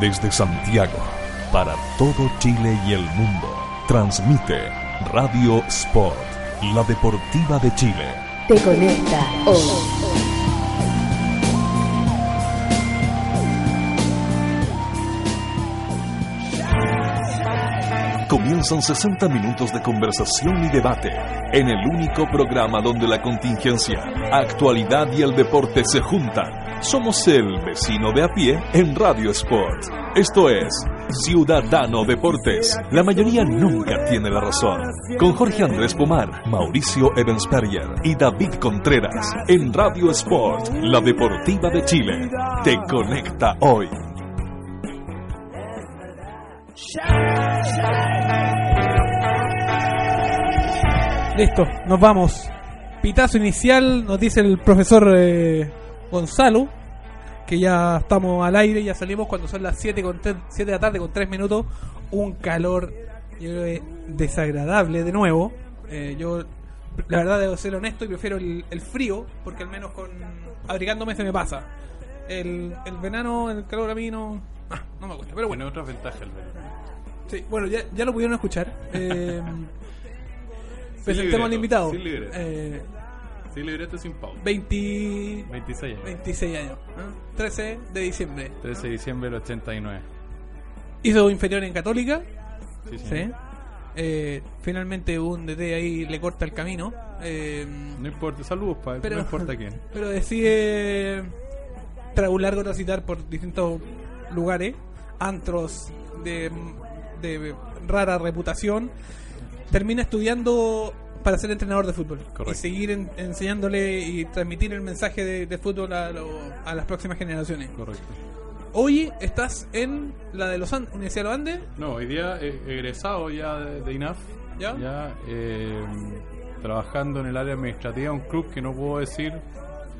Desde Santiago, para todo Chile y el mundo, transmite Radio Sport, la deportiva de Chile. Te conecta hoy. Comienzan 60 minutos de conversación y debate en el único programa donde la contingencia, actualidad y el deporte se juntan. Somos el vecino de a pie en Radio Sport. Esto es Ciudadano Deportes. La mayoría nunca tiene la razón. Con Jorge Andrés Pomar, Mauricio Ebensperger y David Contreras en Radio Sport, la deportiva de Chile. Te conecta hoy. Listo, nos vamos. Pitazo inicial, nos dice el profesor eh, Gonzalo, que ya estamos al aire, ya salimos cuando son las 7, con 7 de la tarde con 3 minutos. Un calor yo creo que desagradable de nuevo. Eh, yo, la verdad, debo ser honesto y prefiero el, el frío, porque al menos con abrigándome se me pasa. El, el verano, el calor a mí no, ah, no me gusta, pero bueno. Tiene otras ventajas el verano. Sí, bueno, ya, ya lo pudieron escuchar. Eh, presentemos al invitado. Eh, Sin libreto sin pauta. 20, 26 años. 26 años. ¿no? 13 de diciembre. 13 de diciembre del 89. Hizo inferior en Católica. Sí, sí. Sí. Eh, finalmente un DT ahí le corta el camino. Eh, No importa, saludos para él, Pero- no importa quién. pero decide, tras un largo transitar por distintos lugares, antros de, de rara reputación, termina estudiando para ser entrenador de fútbol Correcto. y seguir en- enseñándole y transmitir el mensaje de, de fútbol a, lo- a las próximas generaciones. Correcto. Hoy estás en la de los Universidad de los Andes, No, hoy día he egresado ya de, de INAF. ¿Ya? Ya eh, trabajando en el área administrativa, un club que no puedo decir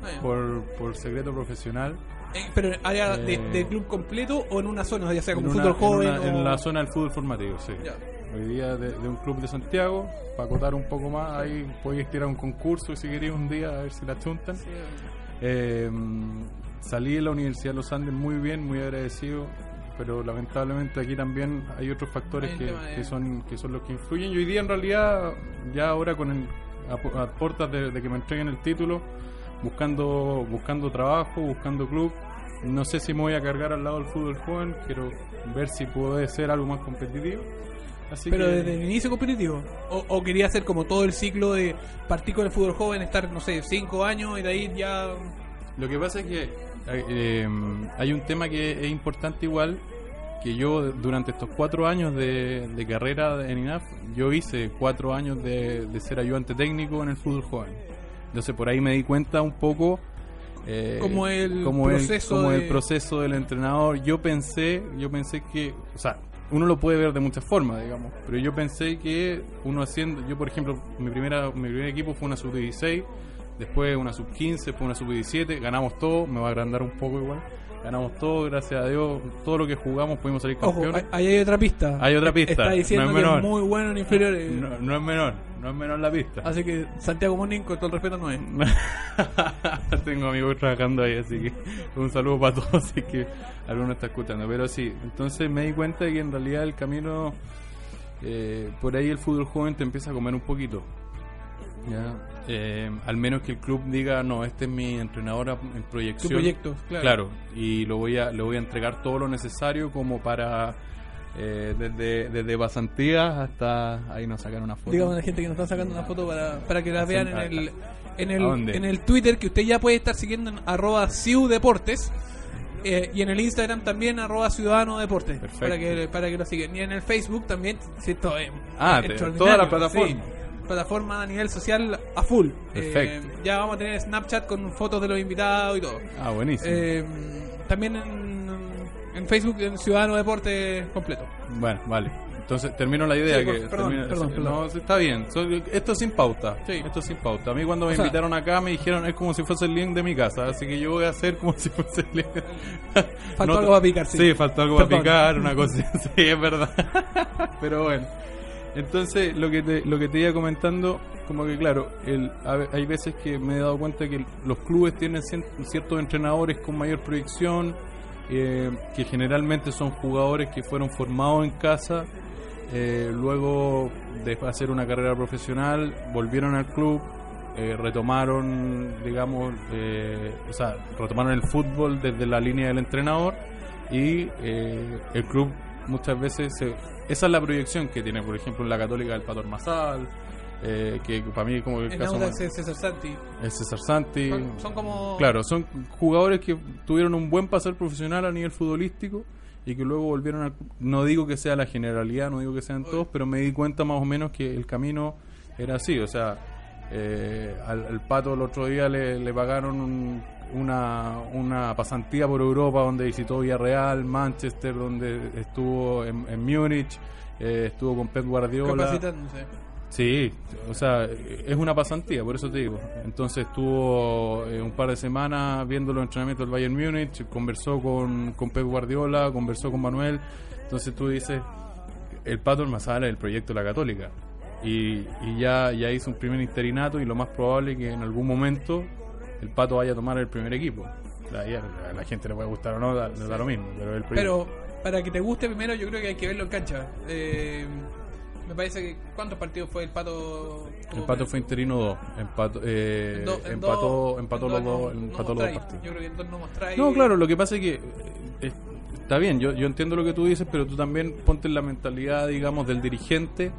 Ah, por, por secreto profesional. Eh, pero área de, Eh, de club completo o en una zona, ya sea como en, fútbol joven en, una- o- en la zona del fútbol formativo, sí. Ya. Hoy día de, de un club de Santiago, para acotar un poco más, ahí podéis tirar un concurso si queréis un día a ver si la chuntan. Eh, salí de la Universidad de los Andes muy bien, muy agradecido, pero lamentablemente aquí también hay otros factores Hay que, que son que son los que influyen. Y hoy día en realidad, ya ahora con el, a, pu- a puertas de, de que me entreguen el título, buscando buscando trabajo, buscando club. No sé si me voy a cargar al lado del fútbol joven, quiero ver si puede ser algo más competitivo. Así Pero que- desde el inicio competitivo. O, o quería hacer como todo el ciclo de partir con el fútbol joven, estar, no sé, cinco años y de ahí ya. Lo que pasa es que eh, eh, hay un tema que es importante igual, que yo durante estos cuatro años de, de carrera en INAF, yo hice cuatro años de, de ser ayudante técnico en el fútbol joven. Entonces por ahí me di cuenta un poco eh, Como el como el- proceso como el proceso del entrenador. Yo pensé, yo pensé que, o sea, uno lo puede ver de muchas formas, digamos, pero yo pensé que uno haciendo, yo por ejemplo, mi primera mi primer equipo fue una sub-16, después una sub-15, después una sub-17, ganamos todo, me va a agrandar un poco igual. Ganamos todo, gracias a Dios, todo lo que jugamos pudimos salir Ojo, campeones. ahí hay otra pista. Hay otra pista, Está diciendo no es que menor. es muy bueno en inferiores. No, no es menor, no es menor la pista. Así que Santiago Monín, con todo el respeto, no es. Tengo amigos trabajando ahí, así que un saludo para todos es que alguno está escuchando. Pero sí, entonces me di cuenta de que en realidad el camino, eh, por ahí el fútbol joven te empieza a comer un poquito. ¿Ya? Eh, al menos que el club diga, no, este es mi entrenador en Tu proyección. proyecto, claro. Claro, y lo voy a, le voy a entregar todo lo necesario como para... eh, desde, desde pasantías hasta ahí nos sacan una foto. Digamos a la gente que nos está sacando una foto para, para que la vean en el, en, ¿A el, en el Twitter que usted ya puede estar siguiendo en arroba Deportes eh, y en el Instagram también arroba Ciudadano Deportes Perfecto. para que, para que lo sigan y en el Facebook también sí, esto es Ah, te- extraordinario, toda la plataforma. sí. Plataforma a nivel social a full Perfecto. Eh, ya vamos a tener Snapchat con fotos de los invitados y todo Ah, buenísimo. Eh, también en, en Facebook en Ciudadano Deportes completo Bueno, vale. Entonces termino la idea Sí, que por- perdón, termina- perdón, perdón. no, está bien. Esto es sin pauta. Sí. Esto es sin pauta. A mí cuando me O sea- invitaron acá me dijeron es como si fuese el link de mi casa, así que yo voy a hacer como si fuese el link. Faltó algo para picar, sí. Sí, faltó algo para picar, una cosa. sí, es verdad. Pero bueno. Entonces, lo que te, lo que te iba comentando, como que claro, el, hay veces que me he dado cuenta que los clubes tienen ciertos entrenadores con mayor proyección, eh, que generalmente son jugadores que fueron formados en casa, eh, luego de hacer una carrera profesional, volvieron al club, eh, retomaron, digamos, o sea, retomaron el fútbol desde la línea del entrenador y el club muchas veces, se- esa es la proyección que tiene, por ejemplo, en la Católica del Pator Masal, eh, que para mí como el En caso más- es César Santi. es César Santi. Son, son como. Claro, son jugadores que tuvieron un buen pasar profesional a nivel futbolístico y que luego volvieron al... No digo que sea la generalidad, no digo que sean todos, pero me di cuenta más o menos que el camino era así. O sea, eh, al, al Pato el otro día le, le pagaron un- una, una pasantía por Europa donde visitó Villarreal, Manchester, donde estuvo en, en Múnich, eh, estuvo con Pep Guardiola. Sí, o sea, es una pasantía, por eso te digo. Entonces estuvo eh, un par de semanas viendo los entrenamientos del Bayern Múnich, conversó con, con Pep Guardiola, conversó con Manuel. Entonces tú dices, el Pato Almazara es el proyecto de la Católica. Y, y ya, ya hizo un primer interinato y lo más probable es que en algún momento el Pato vaya a tomar el primer equipo. A la gente le puede gustar o no, da, da lo mismo. Pero el proyecto... Pero para que te guste primero, yo creo que hay que verlo en cancha. Eh, me parece que. ¿Cuántos partidos fue el pato? El Pato fue interino 2. Empato, eh, En do- en empató, dos- empató los dos dos, no empató los dos partidos. Yo creo que en dos no mostráis. No, claro, lo que pasa es que eh, está bien, yo, yo entiendo lo que tú dices, pero tú también ponte en la mentalidad, digamos, del dirigente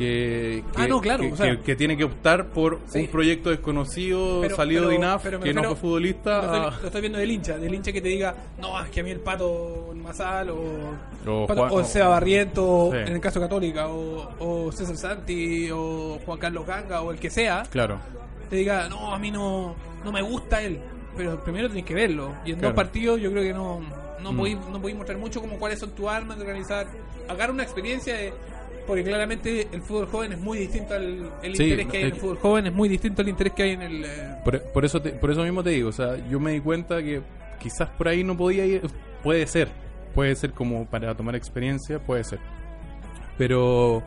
que, que, Ah, no, claro, que, o sea- que- que tiene que optar por Sí. un proyecto desconocido, Pero- salido pero- de INAF, pero que no fue futbolista, Lo estoy, a- lo estoy viendo del hincha, del hincha que te diga, no, es que a mí el pato Masal o, O Pato- Juan- o Seba Barriento, Sí. en el caso Católica, o, o César Santi, o Juan Carlos Ganga, o el que sea, claro, te diga, no, a mí no, no me gusta él. Pero primero tenés que verlo. Y en Claro. dos partidos yo creo que no, no, Mm. podéis, no podéis mostrar mucho como cuáles son tus armas de organizar. Agarrar una experiencia de... Porque claramente el fútbol joven es muy distinto al el Sí, interés que hay en el fútbol joven, es muy distinto al interés que hay en el... eh, Por, por eso te- por eso mismo te digo, o sea, yo me di cuenta que quizás por ahí no podía ir, puede ser, puede ser como para tomar experiencia, puede ser. Pero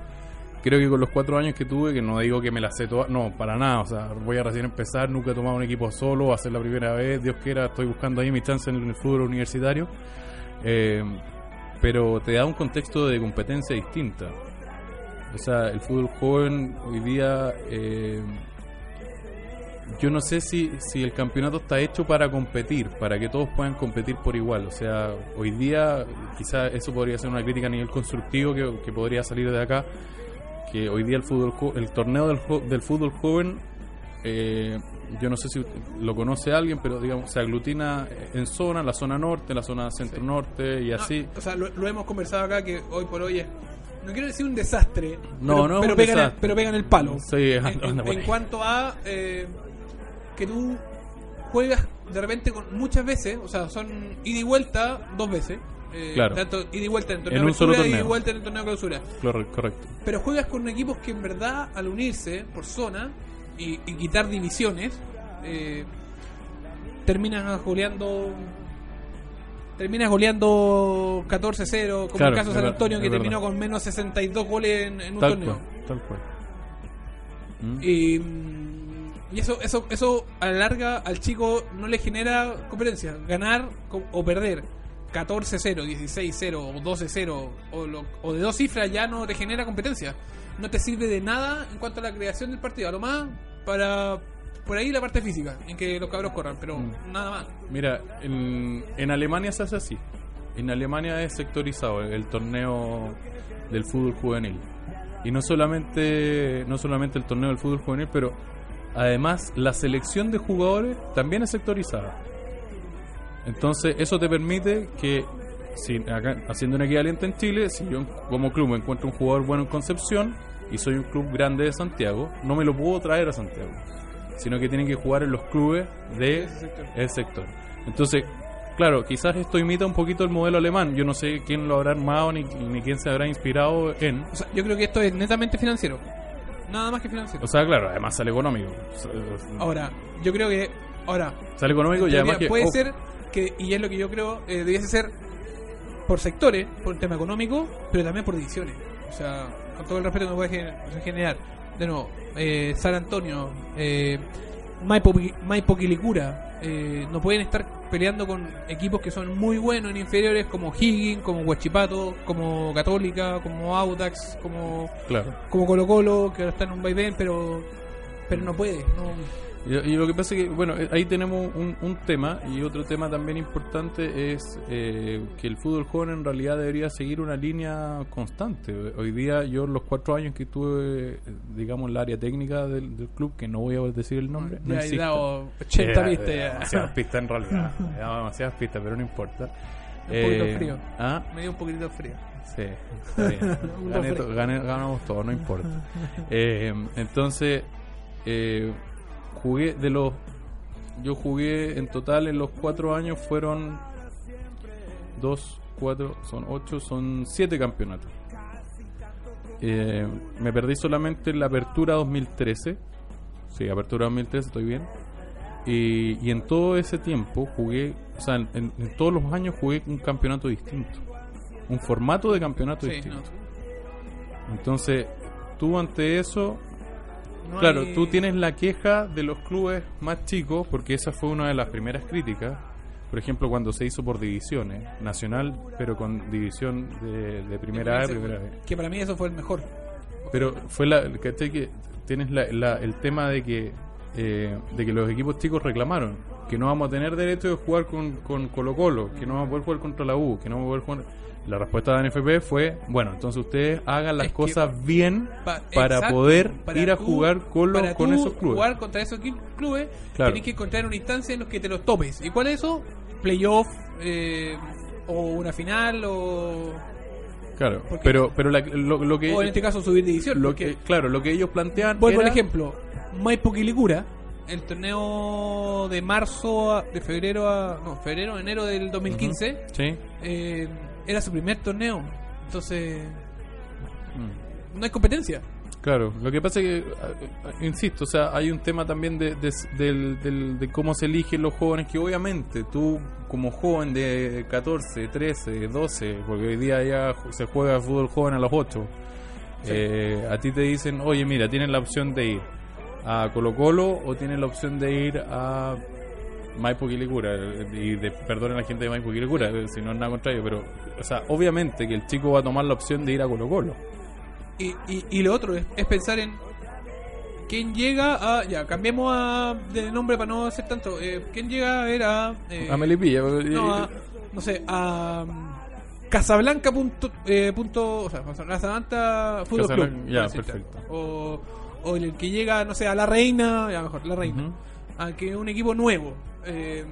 creo que con los cuatro años que tuve, que no digo que me la sé toda, no, para nada, o sea, voy a recién empezar, nunca he tomado un equipo solo, va a ser la primera vez, Dios quiera, estoy buscando ahí mi chance en el fútbol universitario. Eh, pero te da un contexto de competencia distinta. O sea, el fútbol joven hoy día, eh, yo no sé si, si el campeonato está hecho para competir, para que todos puedan competir por igual. O sea, hoy día, quizá eso podría ser una crítica a nivel constructivo que, que podría salir de acá, que hoy día el fútbol, el torneo del, del fútbol joven, eh, yo no sé si lo conoce alguien, pero digamos, se aglutina en zona, la zona norte, la zona centro-norte y no, así. o sea, lo, lo hemos conversado acá que hoy por hoy es... No quiero decir un desastre, No, pero, no pero pegan El, pero pegan el palo. Sí, en, en- cuanto a eh, que tú juegas de repente con muchas veces, o sea, son ida y vuelta dos veces. eh, Claro. Tanto ida y vuelta en torneo En un solo clausura y ida y torneo. vuelta en el torneo clausura. Corre- Correcto. Pero juegas con equipos que en verdad, al unirse por zona y, y quitar divisiones, eh, terminan goleando. Terminas goleando 14-0, como Claro, el caso de San Antonio, que terminó verdad. con menos 62 goles en, en un Tal torneo. cual, tal cual. Mm. Y, mm, y eso, eso, eso a la larga al chico no le genera competencia. Ganar o perder 14-0, 16-0 o 12-0 o, lo- o de dos cifras ya no te genera competencia. No te sirve de nada en cuanto a la creación del partido. A lo más para por ahí la parte física, en que los cabros corran, pero Mm. nada más. Mira, en, en Alemania se hace así. En Alemania es sectorizado el, el torneo del fútbol juvenil. Y no solamente, no solamente el torneo del fútbol juvenil, pero además la selección de jugadores también es sectorizada. Entonces, eso te permite que, si acá, haciendo un equivalente en Chile, si yo como club me encuentro un jugador bueno en Concepción y soy un club grande de Santiago, no me lo puedo traer a Santiago, sino que tienen que jugar en los clubes de Ese sector. el sector. Entonces, claro, quizás esto imita un poquito el modelo alemán. Yo no sé quién lo habrá armado ni, ni quién se habrá inspirado en. O sea, yo creo que esto es netamente financiero. Nada más que financiero. O sea, claro, además sale económico. Ahora, yo creo que. Ahora, Sale económico y además que. puede ojo, ser que, y es lo que yo creo, eh, debiese ser por sectores, por el tema económico, pero también por divisiones. O sea, con todo el respeto que me puede gen- generar. De nuevo, eh, San Antonio, eh, Maipo, Maipo Quilicura, eh, no pueden estar peleando con equipos que son muy buenos en inferiores como Higgins, como Huachipato, como Católica, como Audax, como, Claro. como Colo Colo, que ahora está en un vaivén, pero, pero no puede. No, Y, y lo que pasa es que, bueno, eh, ahí tenemos un, un tema y otro tema también importante es eh, que el fútbol joven en realidad debería seguir una línea constante. Hoy día yo los cuatro años que tuve, eh, digamos, en la área técnica del, del club, que no voy a decir el nombre, no ya he dado 80 Eh, pistas ya. Demasiadas pistas en realidad. He dado demasiadas pistas, pero no importa. Un poquito frío. ¿ah? Me dio un poquitito frío. Sí, está bien. Gané ganamos todo, no importa. Eh, entonces, eh, jugué de los. Yo jugué en total en los cuatro años fueron dos, cuatro, son ocho, son siete campeonatos. Eh, me perdí solamente en la apertura 2013. Sí, apertura 2013, estoy bien. Y, y en todo ese tiempo jugué, o sea, en, todos los años jugué un campeonato distinto. Un formato de campeonato Sí, distinto. no. Entonces, tú ante eso, No claro, hay- tú tienes la queja de los clubes más chicos, porque esa fue una de las primeras críticas. Por ejemplo, cuando se hizo por divisiones, nacional, pero con división de, de primera A, primera B. Que para mí eso fue el mejor. Pero fue la, ¿cachai? que tienes la- la- el tema de que eh, de que los equipos chicos reclamaron que no vamos a tener derecho de jugar con, con Colo Colo, que no vamos a poder jugar contra la U, que no vamos a poder jugar. La respuesta de la NFP fue, bueno, entonces ustedes hagan las Es que- cosas bien Pa- para exacto, poder para ir a tú- jugar con, los- para con tú esos clubes. jugar contra esos clubes, Claro. tienes que encontrar una instancia en los que te los topes. ¿Y cuál es eso? Playoff, eh, o una final, o, Claro, pero pero la- lo, lo que o en este caso subir división. lo que claro, lo que ellos plantean por era- ejemplo, Maipo Quilicura, el torneo de marzo, a- de febrero a. No, febrero, enero del 2015, Sí. eh, era su primer torneo. Entonces, Mm. no hay competencia. Claro, lo que pasa es que, insisto, o sea, hay un tema también de, de, cómo se eligen los jóvenes, que obviamente tú como joven de 14, 13, 12, porque hoy día ya se juega fútbol joven a los 8, eh, a ti te dicen, oye, mira, tienes la opción de ir a Colo Colo o tienes la opción de ir a Maipo Quilicura, y de, perdonen a la gente de Maipo Quilicura, eh, si no es nada contrario, pero, o sea, obviamente que el chico va a tomar la opción de ir a Colo Colo. Y, y, y lo otro es, es pensar en quién llega a. Ya, cambiemos a, de nombre para no hacer tanto. Eh, ¿Quién llega a ver a. eh, a Melipilla. eh, no, a- no sé, a. um, Casablanca. Punto, eh, punto, o sea, Casablanca Fútbol Club. Casablanca, ya, perfecto. O, o el que llega, no sé, a La Reina. Ya, mejor, La Reina. A que un equipo nuevo. Eh,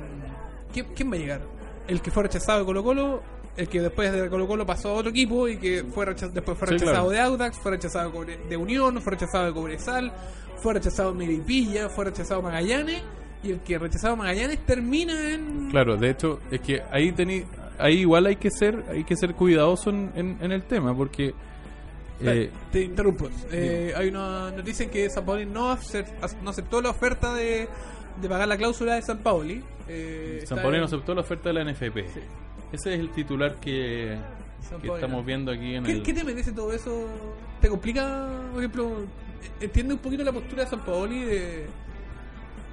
¿quién, quién va a llegar? ¿El que fue rechazado de Colo Colo? El que después de Colo Colo pasó a otro equipo y que fue recha- después fue Sí, rechazado claro. de Audax, fue rechazado de de Unión, fue rechazado de Cobresal, fue rechazado de Melipilla, fue rechazado Magallanes y el que rechazado Magallanes termina en... Claro, de hecho, es que ahí tení, ahí igual hay que ser, hay que ser cuidadoso en, en- en el tema, porque eh, Te interrumpo. Eh, hay una noticia en que San acep- no aceptó la oferta de, de pagar la cláusula de San Paoli. Eh, San Paulino en- aceptó la oferta de la NFP. Ese es el titular que, que Paoli, estamos viendo aquí en ¿Qué, el... ¿Qué te merece todo eso? ¿Te complica, por ejemplo, entiende un poquito la postura de San Paoli de...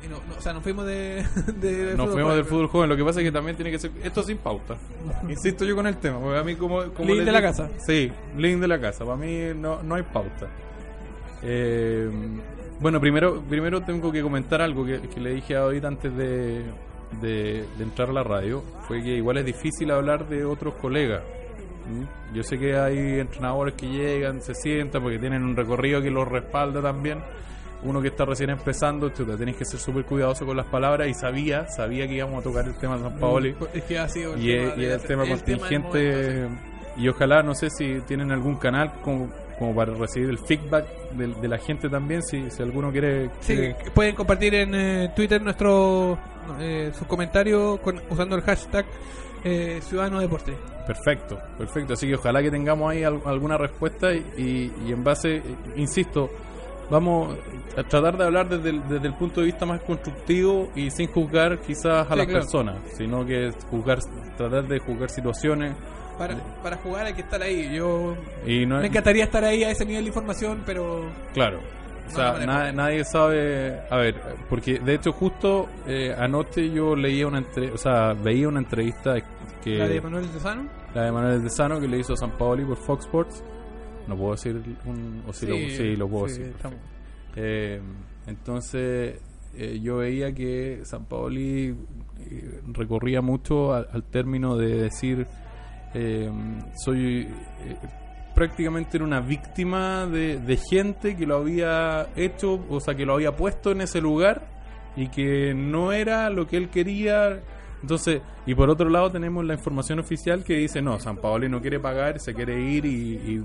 no, no, o sea, nos fuimos de... de Nos fuimos joven, del fútbol joven, lo que pasa es que también tiene que ser esto sin pauta. Insisto yo con el tema, porque a mí como... como Link de la digo- casa. Sí, link de la casa, para mí no, no hay pauta. Eh, bueno, primero primero tengo que comentar algo que, que le dije a David antes de, de, de entrar a la radio, fue que igual es difícil hablar de otros colegas. ¿Mm? Yo sé que hay entrenadores que llegan, se sientan porque tienen un recorrido que los respalda también. Uno que está recién empezando, chuta, tenés que ser súper cuidadoso con las palabras y sabía, sabía que íbamos a tocar el tema de San Paoli Es que ha sido el y, es, tema y es el tema el del contingente y ojalá no sé si tienen algún canal como, como para recibir el feedback de, de la gente también si, si alguno quiere, Sí, quiere- pueden compartir en eh, Twitter nuestro eh, sus comentarios con, usando el hashtag eh, Ciudadano Deporte. perfecto perfecto así que ojalá que tengamos ahí al- alguna respuesta y, y- y en base eh, insisto vamos a tratar de hablar desde el, desde el punto de vista más constructivo y sin juzgar quizás a Sí, las claro. personas sino que juzgar tratar de juzgar situaciones Para, para jugar hay que estar ahí. Yo y no me encantaría estar ahí a ese nivel de información, pero Claro. O sea, na- nadie sabe. A ver, porque de hecho, justo eh, anoche yo leía una entre, o sea, veía una entrevista que. La de Manuel Tesano. la de Manuel Desano que le hizo a San Paoli por Fox Sports. No puedo decir un. O sí, lo, sí, lo puedo sí, decir. Eh, entonces, eh, yo veía que San Paoli eh, recorría mucho al, al término de decir: eh, soy. eh, prácticamente era una víctima de, de gente que lo había hecho, o sea, que lo había puesto en ese lugar y que no era lo que él quería. Entonces, y por otro lado tenemos la información oficial que dice, no, San Paoli no quiere pagar, se quiere ir y, y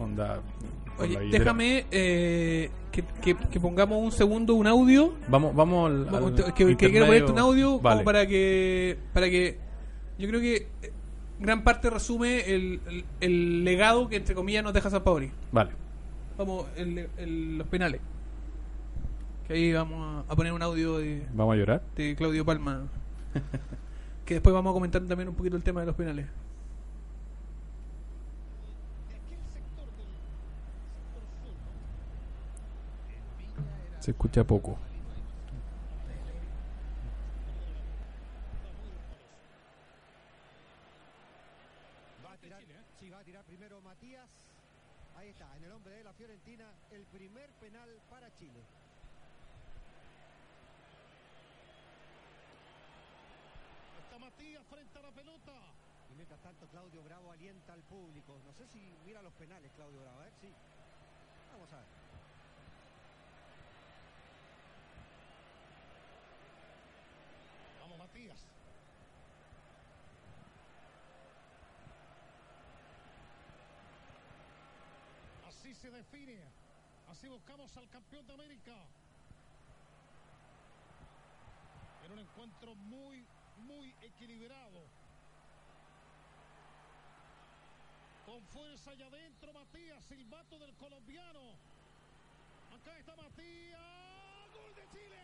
onda... Oye, déjame eh, que, que- que pongamos un segundo un audio. Vamos, vamos al, al que, que quiero ponerte un audio como para que para que yo creo que gran parte resume el, el- el legado que entre comillas nos deja San Paoli. Vale. Vamos, el- el- los penales. Que ahí vamos a, a poner un audio de, Vamos a llorar. de Claudio Palma. que después vamos a comentar también un poquito el tema de los penales. Se escucha poco. Va a tirar, sí, va a tirar primero Matías. Ahí está, en el hombre de la Fiorentina, el primer penal para Chile. Está Matías frente a la pelota. Y mientras tanto, Claudio Bravo alienta al público. No sé si mira los penales, Claudio Bravo. A ver, sí. Vamos a ver. Vamos, Matías. Así se define. Así buscamos al campeón de América. En un encuentro muy, muy equilibrado. Con fuerza allá adentro, Matías, silbato del colombiano. Acá está Matías. ¡Gol de Chile!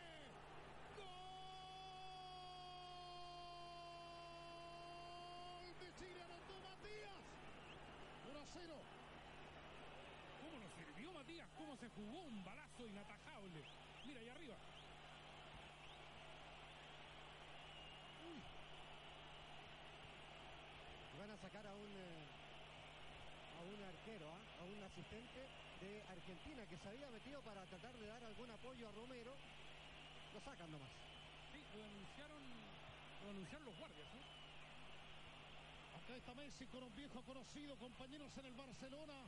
¡Gol de Chile! Anotó Matías. 1 a 0. ¿Cómo nos sirvió Matías? ¿Cómo se jugó un balazo inatajable? Mira ahí arriba. Van a sacar a un, eh, a un arquero, ¿ah? a un asistente de Argentina que se había metido para tratar de dar algún apoyo a Romero. Lo sacan nomás. Sí, lo anunciaron, lo anunciaron los guardias. ¿eh? Acá está Messi con un viejo conocido, compañeros en el Barcelona.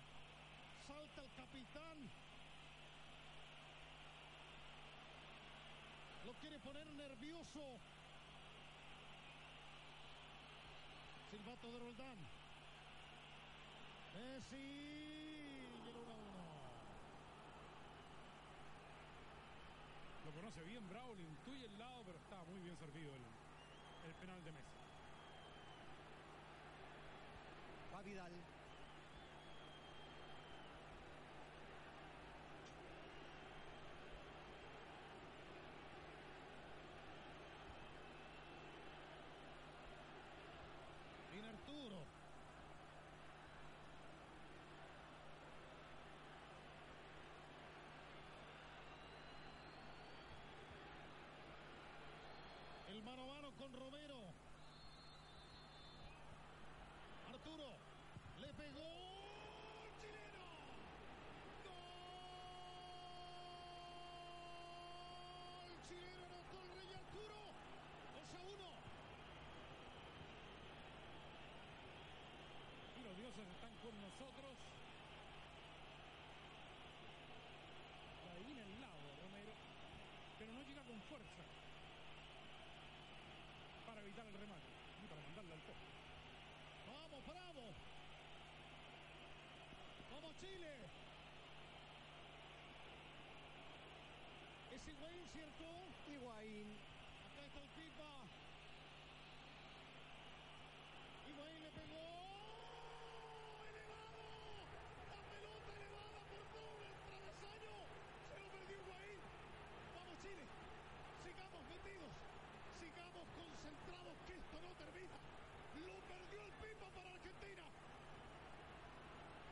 Salta el capitán. Lo quiere poner nervioso. Silbato de Roldán. Messi. Y el 1 a 1. Lo conoce bien Bravo, le intuye el lado, pero está muy bien servido el, el penal de Messi. Va Vidal. Viene Arturo. El mano a mano con Romero. Arturo le pegó. ¡Gol chileno! ¡Gol chileno! Arturo. 2 a 1. Y los dioses están con nosotros. La adivina el lado, Romero. Pero no llega con fuerza. Para evitar el remate. Y para mandarla al poste. Vamos, bravo. Vamos, Chile. Es Higuaín, ¿cierto? Higuaín. Acá está el Pipa. Higuaín le pegó. ¡Elevado! La pelota elevada por todo el travesaño. Se lo perdió Higuaín. Vamos, Chile. Sigamos metidos. Sigamos concentrados que esto no termina. Lo perdió el Pipa para Argentina.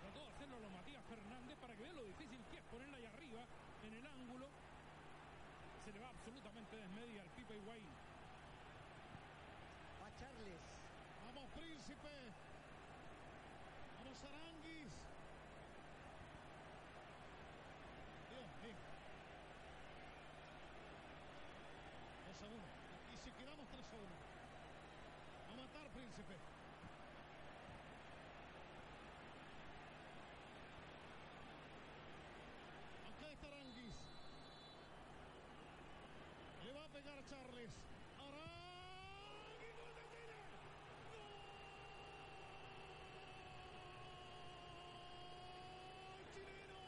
trató de hacerlo a lo Matías Fernández para que vean lo difícil que es ponerla ahí arriba, en el ángulo. Se le va absolutamente desmedia al Pipe Higuaín. Va Charles. Vamos, Príncipe. Vamos, Aranguis. Dios mío. 2 a 1. Y si quedamos 3 a 1. A matar, Príncipe. Acá está Aranguis. Le va a pegar Charles. Aranguis. ¡Gol de Chile! ¡Gol chileno!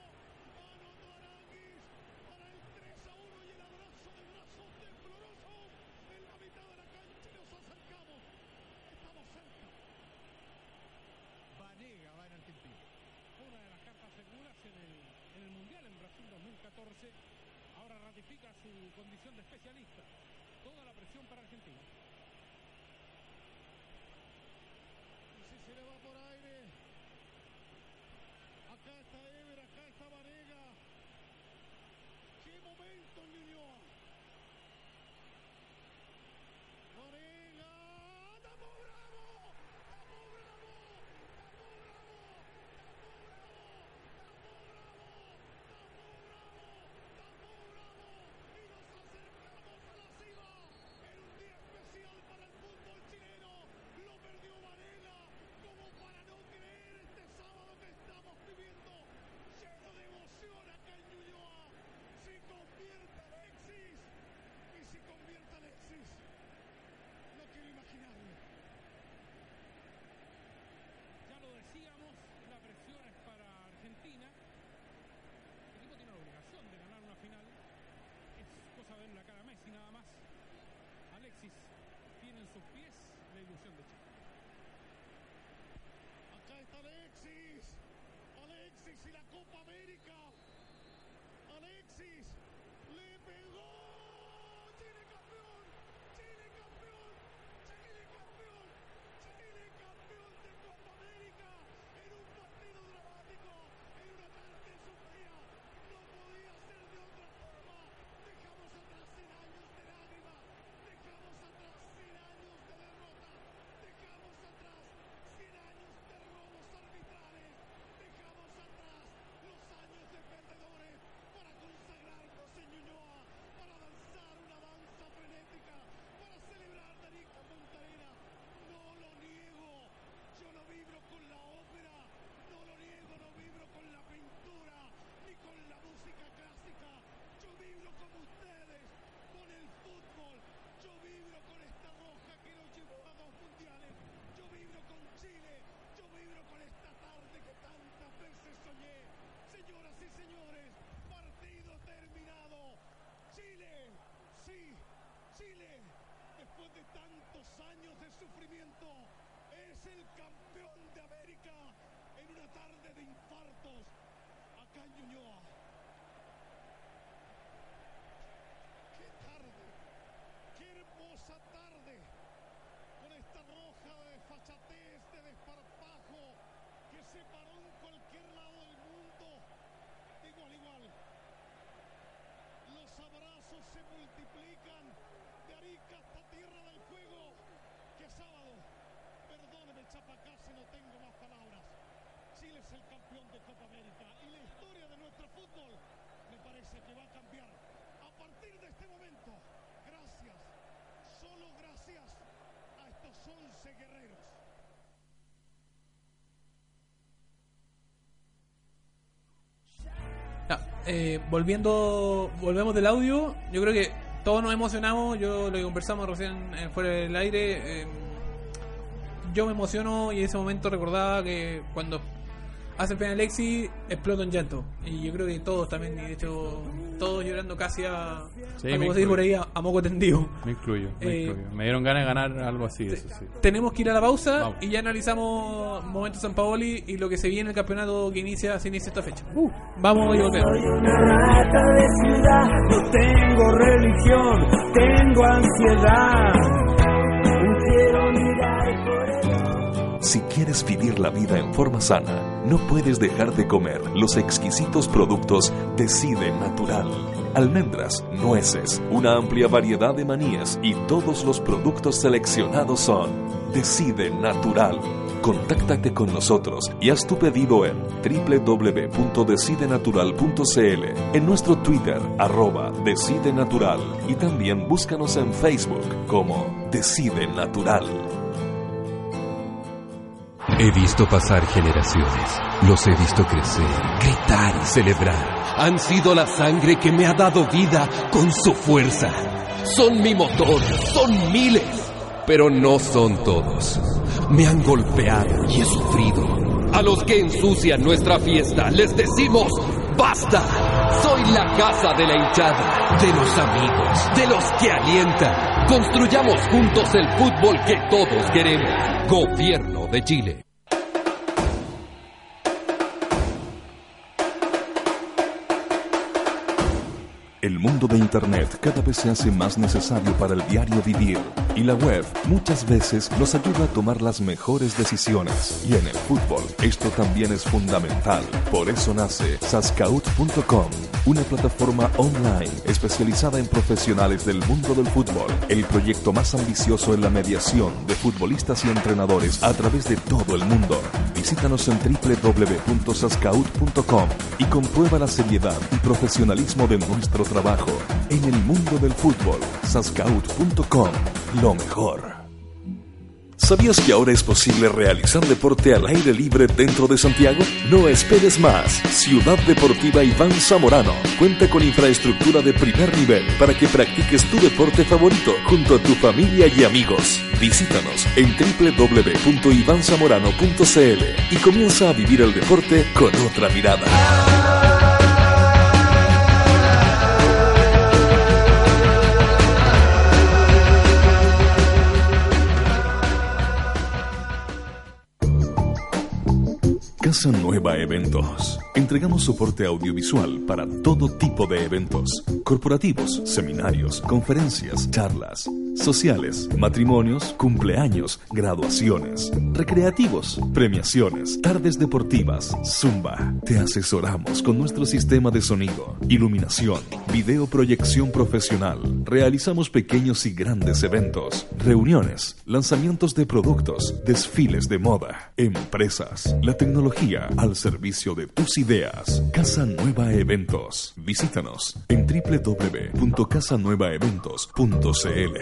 Anotó Aranguis para el 3 a 1 y el abrazo de brazos temblorosos en la mitad de la cancha y nos acercamos. Estamos cerca. Vanega va en Argentina. Una de las cartas seguras en el, en el Mundial en Brasil 2014. Ahora ratifica su condición de especialista. Toda la presión para Argentina. Y si se le va por aire. Acá está Ever, acá está Vanega. ¡Qué momento. ¡Tapo bravo! ¡Tapo bravo! ¡Tapo bravo! ¡Tapo bravo! ¡Tapo bravo! ¡Tapo bravo! ¡Tapo bravo! Y nos acercamos a la cima en un día especial para el fútbol chileno. Lo perdió Varela como para no creer este sábado que estamos viviendo lleno de emoción acá en Ñuñoa. Si convierte Alexis y si convierte Alexis, no quiero imaginarlo. Ya lo decíamos, la presión es para Argentina. El equipo tiene la obligación de ganar una final. Es cosa Messi nada más. Alexis tiene en sus pies la ilusión de Chile. Acá está Alexis. Alexis y la Copa América. Alexis le pegó. Eh, volviendo, volvemos del audio. Yo creo que todos nos emocionamos. Yo lo que conversamos recién eh, fuera del aire. eh, yo me emociono y en ese momento recordaba que cuando hace el penal Alexis exploto en llanto. Y yo creo que todos también, y de hecho, todos llorando casi a, Sí, a como se dice por ahí, a, a moco tendido. Me incluyo, me Eh, incluyo. Me dieron ganas de ganar algo así, eso sí. Tenemos que ir a la pausa Vamos. y ya analizamos momentos San Paoli y lo que se viene en el campeonato que inicia, se inicia esta fecha. vamos y volvemos. Soy una rata de ciudad, no tengo religión, tengo ansiedad. Quiero mirar por el Si quieres vivir la vida en forma sana, no puedes dejar de comer los exquisitos productos Decide Natural. Almendras, nueces, una amplia variedad de manías y todos los productos seleccionados son Decide Natural. Contáctate con nosotros y haz tu pedido en www.decidenatural.cl, en nuestro Twitter, arroba Decide Natural, y también búscanos en Facebook como Decide Natural. He visto pasar generaciones, los he visto crecer, gritar y celebrar. Han sido la sangre que me ha dado vida con su fuerza. Son mi motor, son miles, pero no son todos. Me han golpeado y he sufrido. A los que ensucian nuestra fiesta les decimos, ¡basta! Soy la casa de la hinchada, de los amigos, de los que alientan. Construyamos juntos el fútbol que todos queremos. Gobierno de Chile. El mundo de Internet cada vez se hace más necesario para el diario vivir y la web muchas veces nos ayuda a tomar las mejores decisiones. Y en el fútbol esto también es fundamental. Por eso nace Sascaut.com, una plataforma online especializada en profesionales del mundo del fútbol, el proyecto más ambicioso en la mediación de futbolistas y entrenadores a través de todo el mundo. Visítanos en www.sascaut.com y comprueba la seriedad y profesionalismo de nuestro trabajo en el mundo del fútbol. Sascaut.com, lo mejor. ¿Sabías que ahora es posible realizar deporte al aire libre dentro de Santiago? No esperes más. Ciudad Deportiva Iván Zamorano cuenta con infraestructura de primer nivel para que practiques tu deporte favorito junto a tu familia y amigos. Visítanos en www.ivanzamorano.cl y comienza a vivir el deporte con otra mirada. Casa Nueva Eventos. Entregamos soporte audiovisual para todo tipo de eventos, corporativos, seminarios, conferencias, charlas, sociales, matrimonios, cumpleaños, graduaciones, recreativos, premiaciones, tardes deportivas, zumba. Te asesoramos con nuestro sistema de sonido, iluminación, video proyección profesional. Realizamos pequeños y grandes eventos, reuniones, lanzamientos de productos, desfiles de moda, empresas, la tecnología al servicio de tus ideas. Casa Nueva Eventos. Visítanos en www.casanuevaeventos.cl.